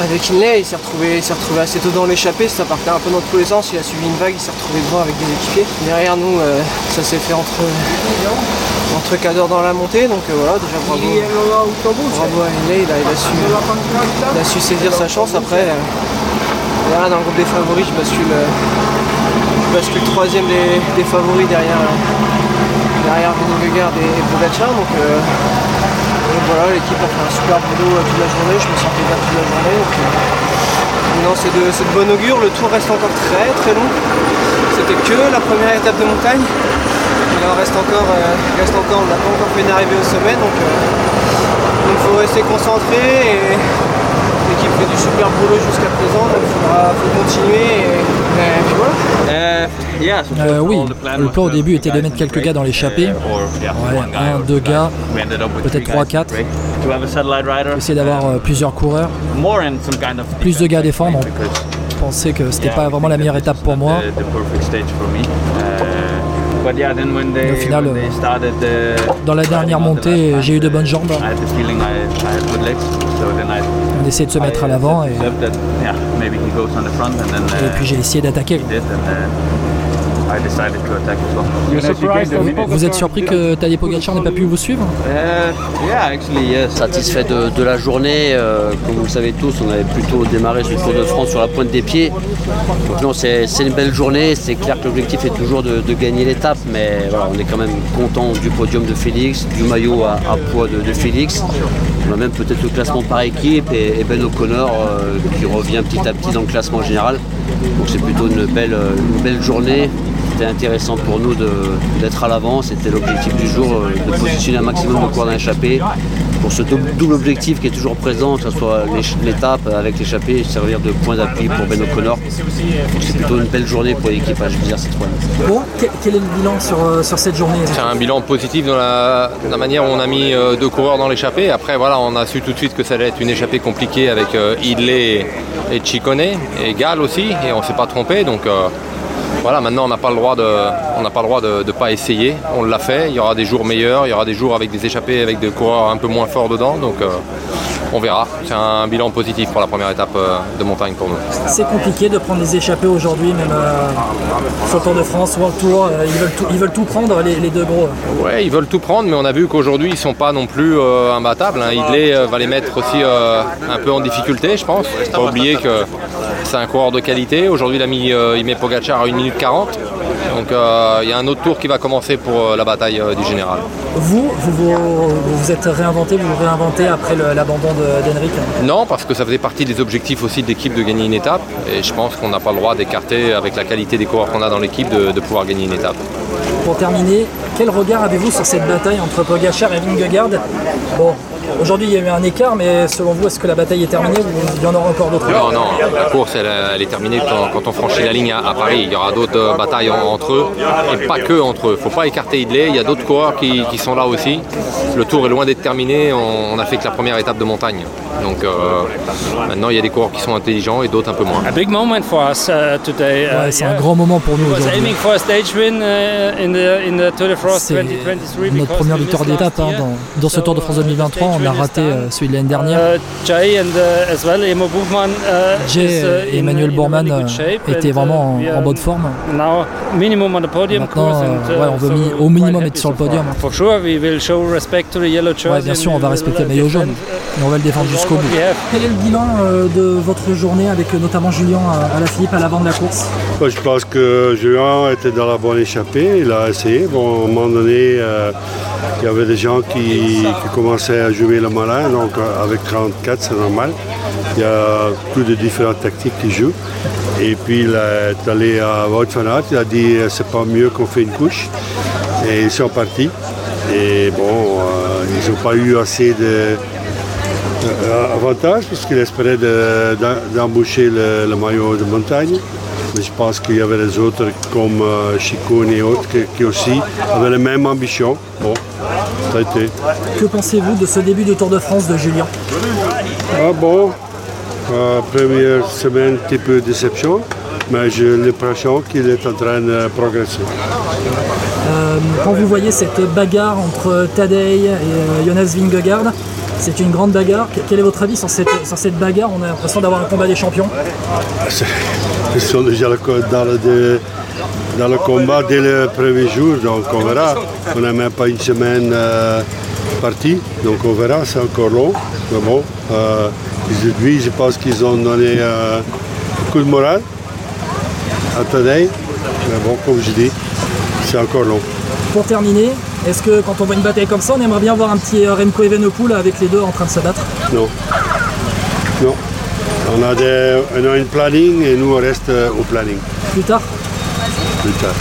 avec Inley, il s'est retrouvé, retrouvé assez tôt dans l'échappée, ça partait un peu dans tous les sens, il a suivi une vague, il s'est retrouvé devant avec des équipiers. Derrière nous, euh, ça s'est fait entre, entre cadres dans la montée, donc euh, voilà, déjà bravo, bravo à Inley, il a, su, saisir sa chance. Après, euh, dans le groupe des favoris, je bascule, je bascule troisième des, favoris derrière, derrière Vingegaard et, et Pogacar, donc voilà, l'équipe a fait un super boulot euh, toute la journée, je me sentais bien toute la journée. Euh, non, c'est de, bon augure, le tour reste encore très très long. C'était que la première étape de montagne. Il en reste encore, euh, reste encore on n'a pas encore fait une arrivée au sommet, donc il faut rester concentré et l'équipe fait du super boulot jusqu'à présent, donc il faudra continuer et, puis voilà. Euh, oui, le plan au début était de mettre quelques gars dans l'échappée. Ouais, un, deux gars, peut-être trois, quatre. Essayer d'avoir euh, plusieurs coureurs, plus de gars à défendre. Je pensais que c'était pas vraiment la meilleure étape pour moi. Au final, euh, dans la dernière montée, j'ai eu de bonnes jambes. On essaie de se mettre à l'avant et, et puis j'ai essayé d'attaquer. Vous êtes surpris que Tadej Pogacar n'ait pas pu vous suivre? Satisfait de, la journée. Euh, comme vous le savez tous, on avait plutôt démarré ce Tour de France sur la pointe des pieds. Donc non, c'est une belle journée. C'est clair que l'objectif est toujours de, gagner l'étape, mais voilà, on est quand même content du podium de Félix, du maillot à, poids de, Félix. On a même peut-être le classement par équipe et, Ben O'Connor euh, qui revient petit à petit dans le classement général. Donc c'est plutôt une belle, une belle journée intéressant pour nous d'être à l'avant. C'était l'objectif du jour, euh, de positionner un maximum de coureurs d'échappée pour ce double objectif qui est toujours présent, que ce soit l'étape avec l'échappée, servir de point d'appui pour Ben O'Connor. C'est plutôt une belle journée pour l'équipage bizarre Citroën. Bon, quel est le bilan sur, euh, sur cette journée? C'est un bilan positif dans la, manière où on a mis euh, deux coureurs dans l'échappée. Après, voilà, on a su tout de suite que ça allait être une échappée compliquée avec Idley et, Chicone et Gall aussi, et on ne s'est pas trompé. Donc, voilà, maintenant on n'a pas le droit de, on n'a pas le droit de ne pas essayer. On l'a fait. Il y aura des jours meilleurs, il y aura des jours avec des échappées, avec des coureurs un peu moins forts dedans. Donc euh, on verra. C'est un bilan positif pour la première étape euh, de montagne pour nous. C'est compliqué de prendre des échappées aujourd'hui, même euh, sur le Tour de France, World Tour. ils, veulent tout, ils veulent tout prendre, les, deux gros. Ouais, ils veulent tout prendre, mais on a vu qu'aujourd'hui ils sont pas non plus imbattables. Hein. va les mettre aussi un peu en difficulté, je pense. Faut pas oublier que c'est un coureur de qualité. Aujourd'hui, il, a mis, il met Pogacar à 1 minute 40. Donc euh, il y a un autre tour qui va commencer pour euh, la bataille euh, du général. Vous, vous vous, êtes réinventé, vous vous réinventez après l'abandon d'Henrik Non, parce que ça faisait partie des objectifs aussi de l'équipe de gagner une étape. Et je pense qu'on n'a pas le droit d'écarter, avec la qualité des coureurs qu'on a dans l'équipe, de, de pouvoir gagner une étape. Pour terminer, quel regard avez-vous sur cette bataille entre Pogacar et Vingegaard? Bon, Aujourd'hui, il y a eu un écart, mais selon vous, est-ce que la bataille est terminée ou il y en aura encore d'autres? Non, non, la course, elle, est terminée quand, on franchit la ligne à, Paris. Il y aura d'autres euh, batailles entre eux, et pas que entre eux. Faut pas écarter Idley, il y a d'autres coureurs qui, sont là aussi. Le tour est loin d'être terminé, on, n'a fait que la première étape de montagne. Donc euh, maintenant, il y a des coureurs qui sont intelligents et d'autres un peu moins. c'est un grand moment pour nous aujourd'hui. C'est notre première victoire d'étape hein, dans, dans, ce Tour de France 2023 on a raté euh, celui de l'année dernière. Euh, Jay et Emmanuel Bourman étaient vraiment en, bonne forme. Maintenant, on veut au minimum être sur le podium. bien sûr, on va respecter le maillot jaune et on va le défendre jusqu'au bout. Quel est le bilan euh, de votre journée avec notamment Julien à la Philippe à l'avant de la course? Je pense que Julien était dans la bonne échappée, il a essayé. Bon, à un moment donné, il y avait des gens qui, commençaient à jouer le malin, donc euh, avec 34 c'est normal. Il y a plus de différentes tactiques qui jouent. Et puis il est allé à Wout van Aert, il a dit euh, c'est pas mieux qu'on fait une couche. Et ils sont partis. Et bon, euh, ils n'ont pas eu assez d'avantages parce qu'ils espéraient d'embaucher le, maillot de montagne. Mais je pense qu'il y avait les autres comme Chicone et autres qui, aussi avaient la même ambition. Bon, que pensez-vous de ce début de Tour de France de Julien? Ah bon, première semaine, un petit peu de déception, mais j'ai l'impression qu'il est en train de progresser. Euh, quand vous voyez cette bagarre entre Tadej et euh, Jonas Vingegaard, C'est une grande bagarre. Quel est votre avis sur cette, bagarre? On a l'impression d'avoir un combat des champions. Ils sont déjà dans le, dans le combat dès le premier jour, donc on verra. On n'a même pas une semaine euh, partie, donc on verra, c'est encore long. Mais bon, euh, aujourd'hui, je pense qu'ils ont donné euh, un coup de morale à Tadei. Mais bon, comme je dis, c'est encore long. Pour terminer, est-ce que quand on voit une bataille comme ça, on aimerait bien voir un petit Remco Evenepoel avec les deux en train de se battre? Non. Non. On a, des, on a un planning et nous on reste au planning. Plus tard? Plus tard.